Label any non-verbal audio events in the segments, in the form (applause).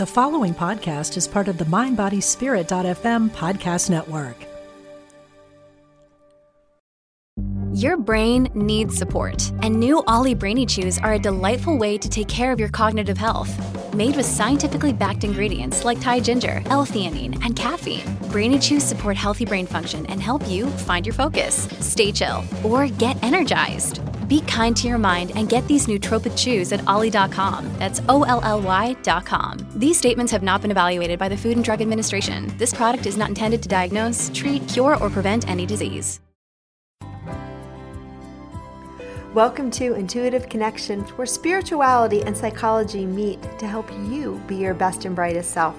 The following podcast is part of the MindBodySpirit.fm podcast network. Your brain needs support, and new OLLY Brainy Chews are a delightful way to take care of your cognitive health. Made with scientifically backed ingredients like Thai ginger, L-theanine, and caffeine, Brainy Chews support healthy brain function and help you find your focus, stay chill, or get energized. Be kind to your mind and get these nootropic chews at olly.com. That's O L L Y.com. These statements have not been evaluated by the Food and Drug Administration. This product is not intended to diagnose, treat, cure, or prevent any disease. Welcome to Intuitive Connection, where spirituality and psychology meet to help you be your best and brightest self.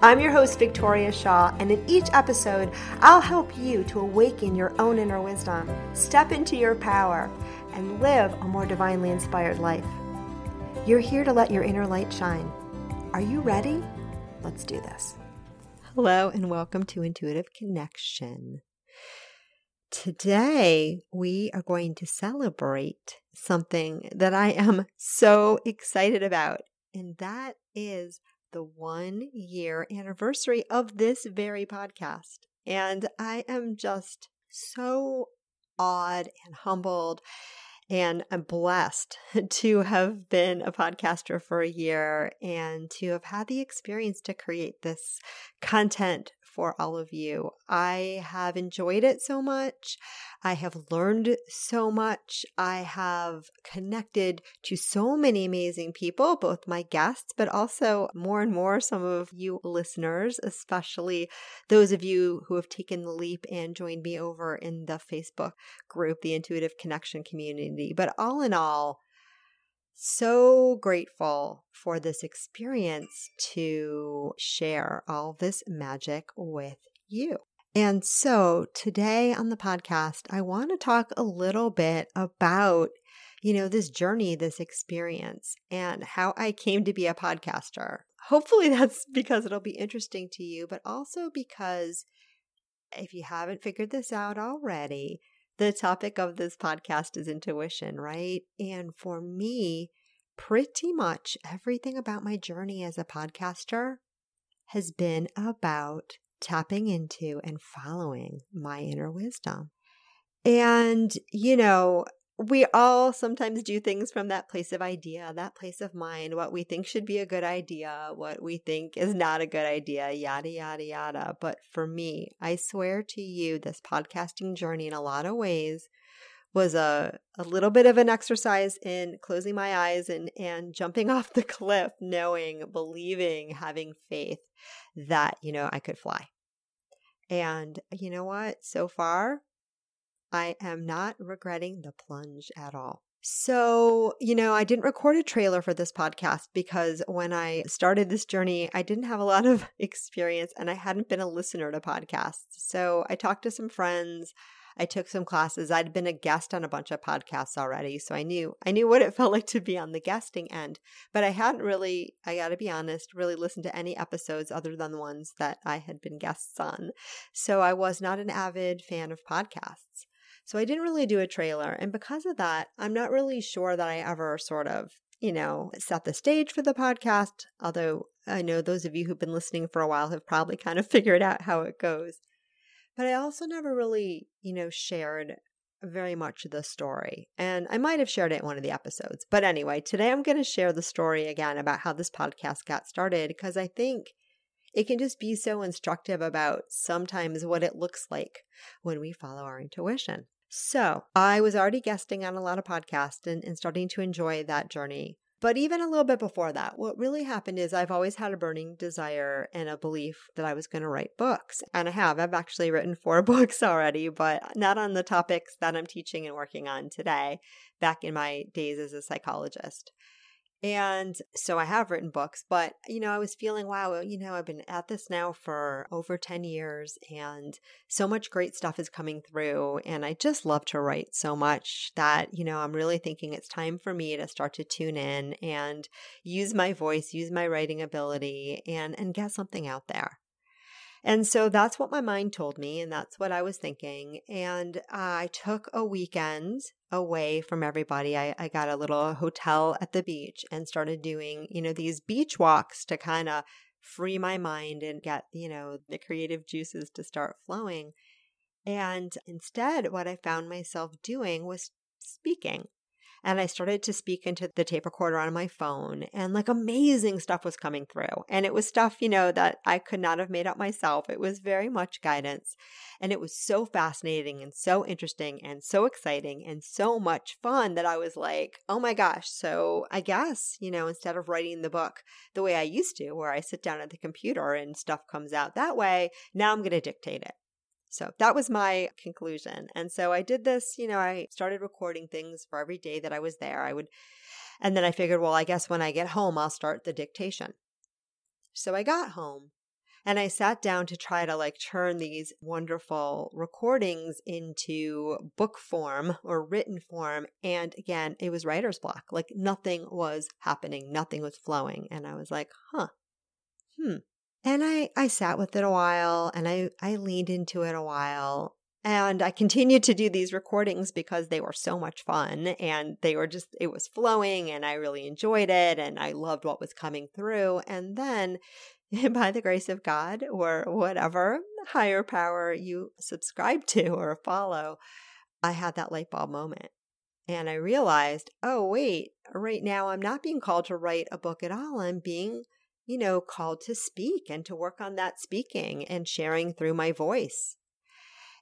I'm your host, Victoria Shaw, and in each episode, I'll help you to awaken your own inner wisdom, step into your power, and live a more divinely inspired life. You're here to let your inner light shine. Are you ready? Let's do this. Hello, and welcome to Intuitive Connection. Today, we are going to celebrate something that I am so excited about, and that is the one year anniversary of this very podcast. And I am just so awed and humbled and I'm blessed (laughs) to have been a podcaster for a year and to have had the experience to create this content for all of you. I have enjoyed it so much. I have learned so much. I have connected to so many amazing people, both my guests, but also more and more some of you listeners, especially those of you who have taken the leap and joined me over in the Facebook group, the Intuitive Connection Community. But all in all, so grateful for this experience to share all this magic with you. And so today on the podcast, I want to talk a little bit about, you know, this journey, this experience, and how I came to be a podcaster. Hopefully, (laughs) that's because it'll be interesting to you, but also because if you haven't figured this out already, the topic of this podcast is intuition, right? And for me, pretty much everything about my journey as a podcaster has been about tapping into and following my inner wisdom. And, you know, we all sometimes do things from that place of idea, that place of mind, what we think should be a good idea, what we think is not a good idea, yada, yada, yada. But for me, I swear to you, this podcasting journey in a lot of ways was a, a little bit of an exercise in closing my eyes and, and jumping (laughs) off the cliff, knowing, believing, having faith that, you know, I could fly. And you know what? So far, I am not regretting the plunge at all. So, you know, I didn't record a trailer for this podcast because when I started this journey, I didn't have a lot of (laughs) experience and I hadn't been a listener to podcasts. So I talked to some friends. I took some classes. I'd been a guest on a bunch of podcasts already, so I knew I knew what it (laughs) felt like to be on the guesting end. But I hadn't really, I got to be honest, really listened to any episodes other than the ones that I had been guests on. So I was not an avid fan of podcasts. So I didn't really do a trailer. And because of that, I'm not really sure that I ever sort of, you know, set the stage for the podcast. Although I know those of you who've been listening for a while have probably kind of (laughs) figured out how it goes. But I also never really, you know, shared very much the story. And I might have shared it in one of the episodes. But anyway, today I'm going to share the story again about how this podcast got started because I think it can just be so instructive about sometimes what it looks like when we follow our intuition. So I was already guesting on a lot of podcasts and, and starting to enjoy that journey. But even a little bit before that, what really happened is I've always had a burning desire and a belief that I was going to write books. And I have. I've actually written four (laughs) books already, but not on the topics that I'm teaching and working on today, back in my days as a psychologist. And so I have written books, but you know, I was feeling, wow, you know, I've been at this now for over 10 years and so much great stuff is coming through. And I just love to write so much that, you know, I'm really thinking it's time for me to start to tune in and use my voice, use my writing ability and, and get something out there. And so that's what my mind told me, and that's what I was thinking. And I took a weekend away from everybody. I, I got a little hotel at the beach and started doing, you know, these beach walks to kind of free my mind and get, you know, the creative juices to start flowing. And instead, what I found myself doing was speaking. And I started to speak into the tape recorder on my phone, and like amazing stuff was coming through. And it was stuff, you know, that I could not have made up myself. It was very much guidance. And it was so fascinating and so interesting and so exciting and so much fun that I was like, oh my gosh. So I guess, you know, instead of writing the book the way I used to, where I sit down at the computer and stuff comes out that way, now I'm going to dictate it. So that was my conclusion. And so I did this, you know, I started recording things for every day that I was there. I would, and then I figured, well, I guess when I get home, I'll start the dictation. So I got home and I sat down to try to like turn these wonderful recordings into book form or written form. And again, it was writer's block. Like nothing was happening, nothing was flowing. And I was like, huh, hmm, and I, I sat with it a while and I, I leaned into it a while. And I continued to do these recordings because they were so much fun and they were just, it was flowing and I really enjoyed it and I loved what was coming through. And then, (laughs) by the grace of God or whatever higher power you subscribe to or follow, I had that light bulb moment. And I realized, oh, wait, right now I'm not being called to write a book at all. I'm being you know, called to speak and to work on that speaking and sharing through my voice.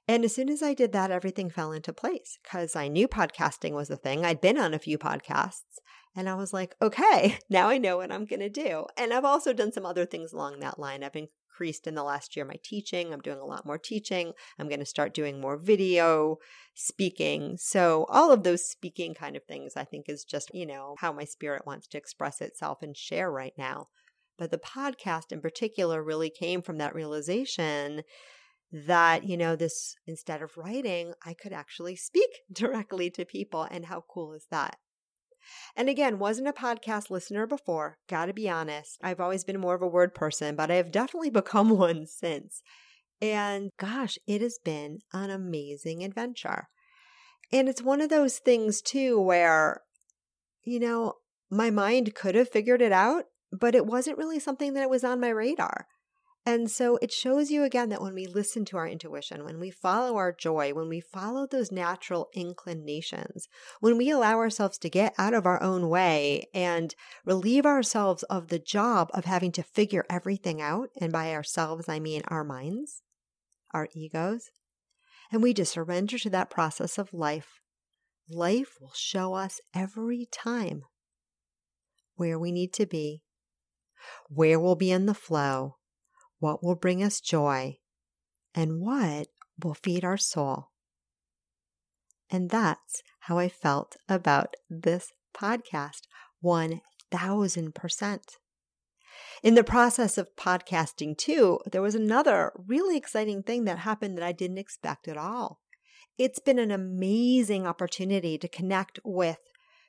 And as soon as I did that, everything fell into place because I knew podcasting was a thing. I'd been on a few podcasts and I was like, okay, (laughs) now I know what I'm going to do. And I've also done some other things along that line. I've increased in the last year my teaching. I'm doing a lot more teaching. I'm going to start doing more video speaking. So, all of those speaking kind of things, I think, is just, you know, how my spirit wants to express itself and share right now. But the podcast in particular really came from that realization that, you know, this instead of writing, I could actually speak (laughs) directly to people. And how cool is that? And again, wasn't a podcast listener before, gotta be honest. I've always been more of a word person, but I have definitely (laughs) become one since. And gosh, it has been an amazing adventure. And it's one of those things too where, you know, my mind could have figured it out but it wasn't really something that was on my radar. And so it shows you again that when we listen to our intuition, when we follow our joy, when we follow those natural inclinations, when we allow ourselves to get out of our own way and relieve ourselves of the job of having to figure everything out, and by ourselves, I mean our minds, our egos, and we just surrender to that process of life, life will show us every time where we need to be where we'll be in the flow, what will bring us joy, and what will feed our soul. And that's how I felt about this podcast 1000%. In the process of podcasting, too, there was another really exciting thing that happened that I didn't expect at all. It's been an amazing opportunity to connect with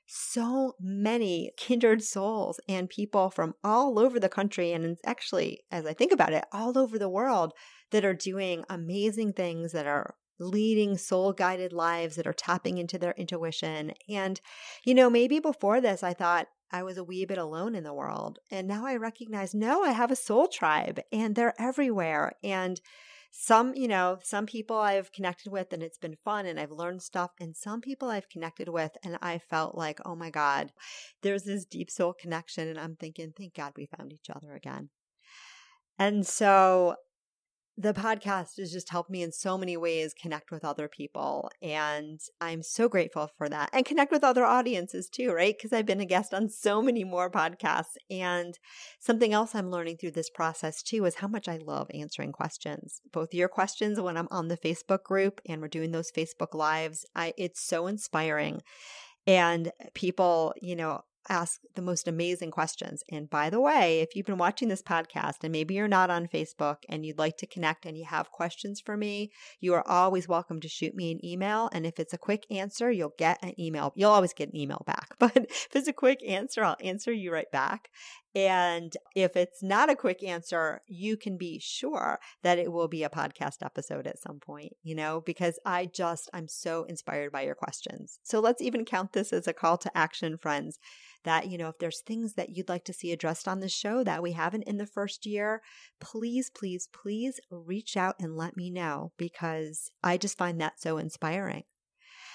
so many kindred souls and people from all over the country. And actually, as I think about it, all over the world that are doing amazing things, that are leading soul guided lives, that are tapping into their intuition. And, you know, maybe before this, I thought, I was a wee bit alone in the world. And now I recognize, no, I have a soul tribe and they're everywhere. And some, you know, some people I've connected with and it's been fun and I've learned stuff. And some people I've connected with and I felt like, oh my God, there's this deep soul connection. And I'm thinking, thank God we found each other again. And so the podcast has just helped me in so many ways connect with other people. And I'm so grateful for that and connect with other audiences too, right? Because I've been a guest on so many more podcasts. And something else I'm learning through this process too is how much I love answering questions, both your questions when I'm on the Facebook group and we're doing those Facebook lives. I, it's so inspiring. And people, you know, ask the most amazing questions. And by the way, if you've been watching this podcast and maybe you're not on Facebook and you'd like to connect and you have questions for me, you are always welcome to shoot me an email. And if it's a quick answer, you'll get an email. You'll always get an email back. (laughs) But if it's a quick answer, I'll answer you right back. And if it's not a quick answer, you can be sure that it will be a podcast episode at some point, you know, because I just, I'm so inspired by your questions. So let's even count this as a call to action, friends that, you know, if there's things that you'd like to see addressed on the show that we haven't in the first year, please, please, please reach out and let me know because I just find that so inspiring.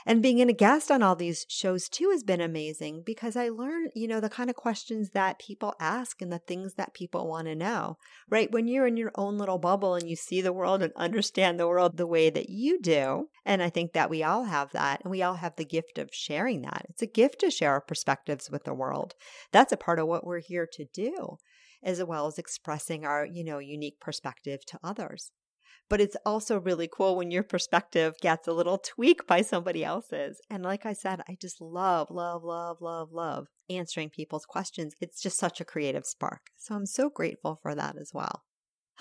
And being in a guest on all these shows too has been amazing because I learn, you know, the kind of questions that people ask and the things that people want to know, right? When you're in your own little bubble and you see the world and understand the world the way that you do. And I think that we all have that and we all have the gift of sharing that. It's a gift to share our perspectives with the world. That's a part of what we're here to do as well as expressing our, you know, unique perspective to others but it's also really cool when your perspective gets a little tweak by somebody else's. And like I said, I just love, love, love, love, love answering people's questions. It's just such a creative spark. So I'm so grateful for that as well.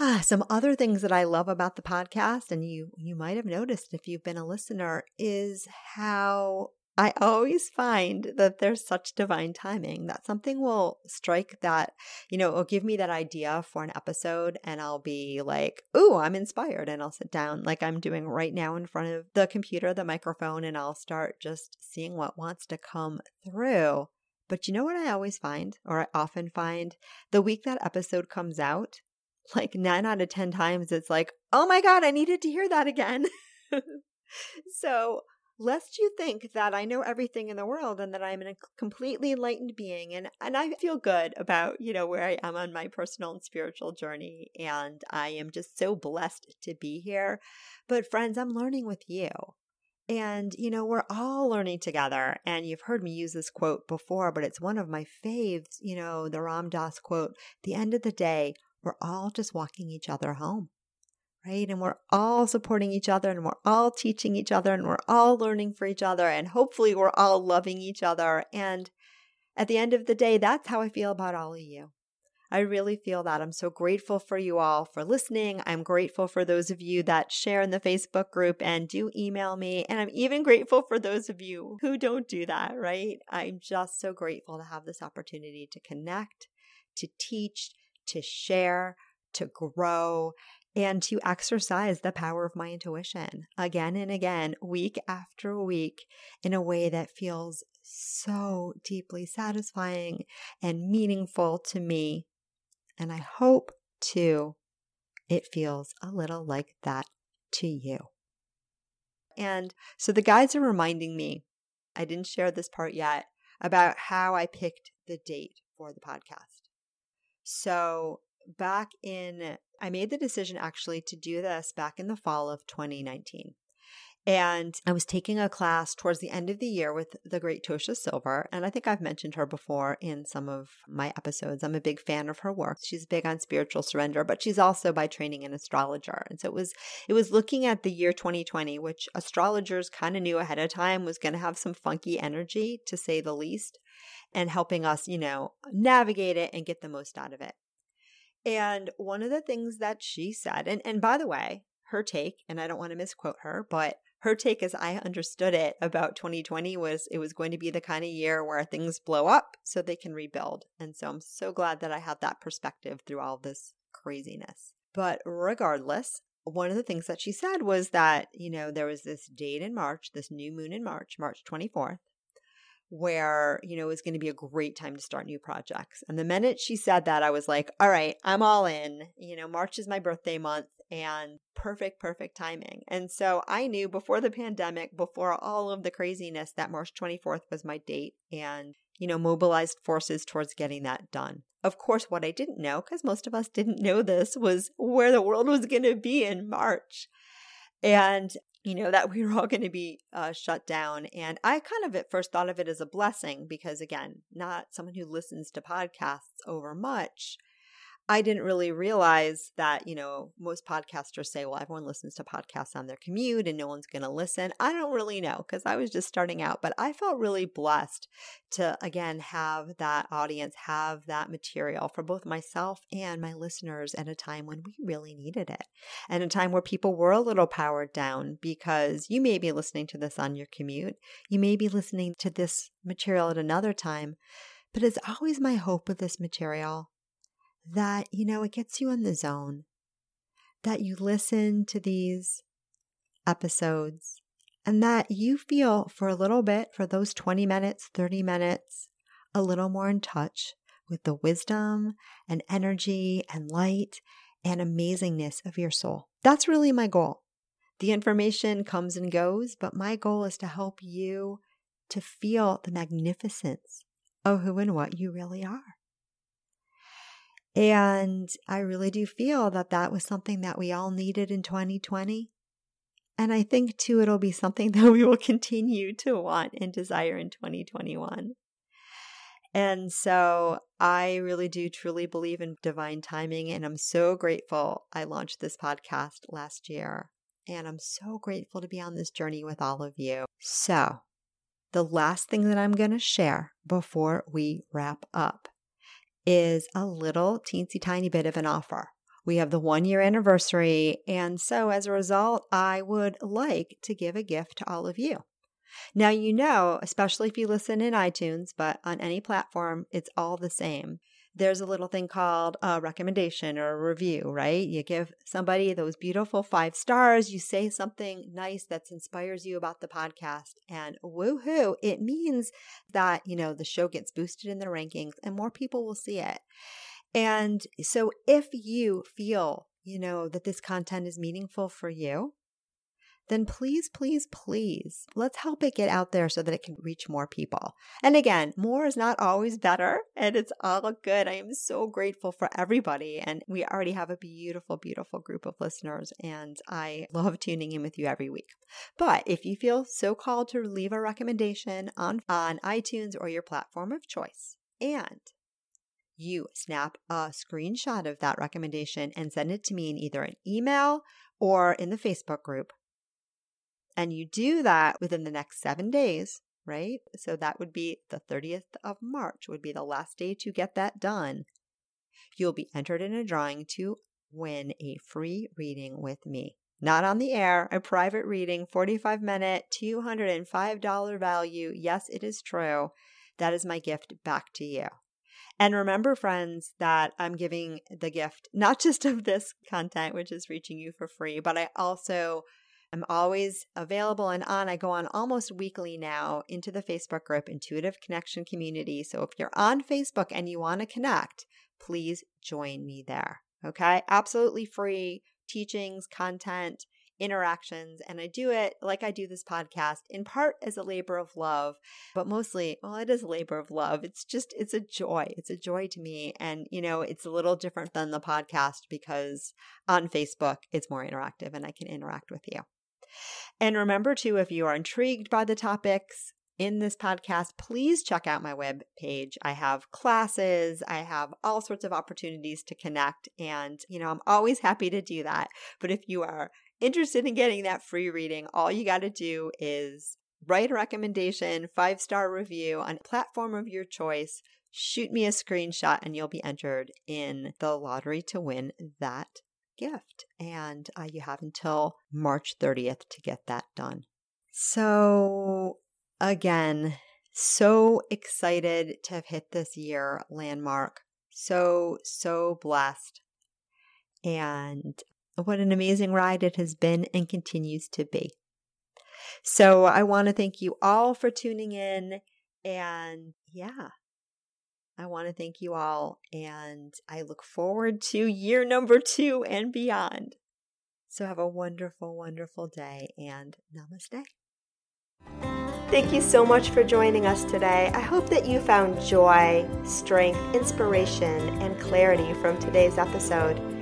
Ah, some other things that I love about the podcast, and you you might have noticed if you've been a listener, is how I always find that there's such divine timing that something will strike that, you know, will give me that idea for an episode and I'll be like, ooh, I'm inspired. And I'll sit down like I'm doing right now in front of the computer, the microphone, and I'll start just seeing what wants to come through. But you know what I always find, or I often find, the week that episode comes out, like nine out of 10 times, it's like, oh my God, I needed to hear that again. (laughs) so lest you think that I know everything in the world and that I'm a completely enlightened being and and I feel good about, you know, where I am on my personal and spiritual journey and I am just so blessed to be here. But friends, I'm learning with you. And, you know, we're all learning together. And you've heard me use this quote before, but it's one of my faves, you know, the Ram Dass quote, the end of the day, we're all just walking each other home right? And we're all supporting each other and we're all teaching each other and we're all learning for each other. And hopefully, we're all loving each other. And at the end of the day, that's how I feel about all of you. I really feel that. I'm so grateful for you all for listening. I'm grateful for those of you that share in the Facebook group and do email me. And I'm even grateful for those of you who don't do that, right? I'm just so grateful to have this opportunity to connect, to teach, to share, to grow, and to exercise the power of my intuition again and again, week after week, in a way that feels so deeply satisfying and meaningful to me. And I hope too it feels a little like that to you. And so the guides are reminding me, I didn't share this part yet, about how I picked the date for the podcast. So back in I made the decision actually to do this back in the fall of 2019. And I was taking a class towards the end of the year with the great Tosha Silver. And I think I've mentioned her before in some of my episodes. I'm a big fan of her work. She's big on spiritual surrender, but she's also by training an astrologer. And so it was it was looking at the year 2020, which astrologers kind of knew ahead of time was going to have some funky energy, to say the least, and helping us, you know, navigate it and get the most out of it. And one of the things that she said, and, and by the way, her take, and I don't want to misquote her, but her take as I understood it about 2020 was it was going to be the kind of year where things blow up so they can rebuild. And so I'm so glad that I have that perspective through all this craziness. But regardless, one of the things that she said was that, you know, there was this date in March, this new moon in March, March 24th, where, you know, it was going to be a great time to start new projects. And the minute she said that, I was like, all right, I'm all in. You know, March is my birthday month and perfect, perfect timing. And so I knew before the pandemic, before all of the craziness, that March 24th was my date and, you know, mobilized forces towards getting that done. Of course, what I didn't know, because most of us didn't know this, was where the world was going to be in March. And you know, that we were all going to be uh, shut down. And I kind of at first thought of it as a blessing because, again, not someone who listens to podcasts over much. I didn't really realize that, you know, most podcasters say, well, everyone listens to podcasts on their commute and no one's going to listen. I don't really know because I was just starting out, but I felt really blessed to, again, have that audience, have that material for both myself and my listeners at a time when we really needed it. And a time where people were a little powered down because you may be listening to this on your commute. You may be listening to this material at another time But it's always my hope with this material that, you know, it gets you in the zone, that you listen to these episodes and that you feel for a little bit, for those 20 minutes, 30 minutes, a little more in touch with the wisdom and energy and light and amazingness of your soul. That's really my goal. The information comes and goes, but my goal is to help you to feel the magnificence of who and what you really are. And I really do feel that that was something that we all needed in 2020. And I think too, it'll be something (laughs) that we will continue to want and desire in 2021. And so I really do truly believe in divine timing. And I'm so grateful I launched this podcast last year. And I'm so grateful to be on this journey with all of you. So, the last thing that I'm going to share before we wrap up is a little teensy tiny bit of an offer. We have the one year anniversary. And so, as a result, I would like to give a gift to all of you. Now, you know, especially if you listen in iTunes, but on any platform, it's all the same. There's a little thing called a recommendation or a review, right? You give somebody those beautiful five stars, you say something nice that inspires you about the podcast, and woohoo, it means that, you know, the show gets boosted in the rankings and more people will see it. And so if you feel, you know, that this content is meaningful for you, then please, please, please, let's help it get out there so that it can reach more people. And again, more is not always better, and it's all good. I am so grateful for everybody. And we already have a beautiful, beautiful group of listeners, and I love tuning in with you every week. But if you feel so called to leave a recommendation on, on iTunes or your platform of choice, and you snap a screenshot of that recommendation and send it to me in either an email or in the Facebook group and you do that within the next seven days, right? So that would be the 30th of March, would be the last day to get that done. You'll be entered in a drawing to win a free reading with me. Not on the air, a private reading, 45 minute, $205 value. Yes, it is true. That is my gift back to you. And remember, friends, that I'm giving the gift not just of this content, which is reaching you for free, but I also I'm always available and on. I go on almost weekly now into the Facebook group Intuitive Connection Community. So if you're on Facebook and you want to connect, please join me there. Okay. Absolutely free teachings, content, interactions. And I do it like I do this podcast in part as a labor of love, but mostly, well, it is a labor of love. It's just, it's a joy. It's a joy to me. And, you know, it's a little different than the podcast because on Facebook, it's more interactive and I can interact with you. And remember, too, if you are intrigued by the topics in this podcast, please check out my web page. I have classes, I have all sorts of opportunities to connect, and you know, I'm always happy to do that. But if you are interested in getting that free reading, all you got to do is write a recommendation, five star review on platform of your choice. Shoot me a screenshot and you'll be entered in the lottery to win that gift. And uh, you have until March 30th to get that done. So, again, so excited to have hit this year landmark. So, so blessed. And what an amazing ride it has been and continues to be. So, I want to thank you all for tuning in. And yeah, I want to thank you all, and I look forward to year number two and beyond. So, have a wonderful, wonderful day, and namaste. Thank you so much for joining us today. I hope that you found joy, strength, inspiration, and clarity from today's episode.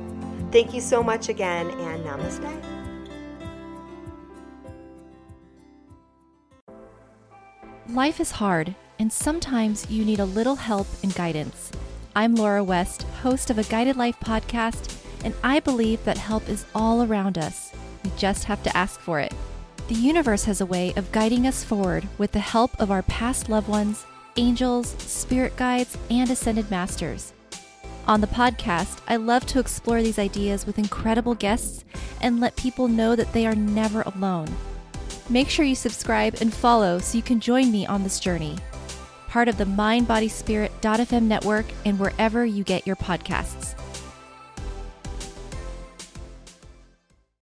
Thank you so much again, and namaste. Life is hard and sometimes you need a little help and guidance. I'm Laura West, host of a Guided Life podcast, and I believe that help is all around us. We just have to ask for it. The universe has a way of guiding us forward with the help of our past loved ones, angels, spirit guides, and ascended masters. On the podcast, I love to explore these ideas with incredible guests and let people know that they are never alone. Make sure you subscribe and follow so you can join me on this journey. Part of the MindBodySpirit.fm network and wherever you get your podcasts.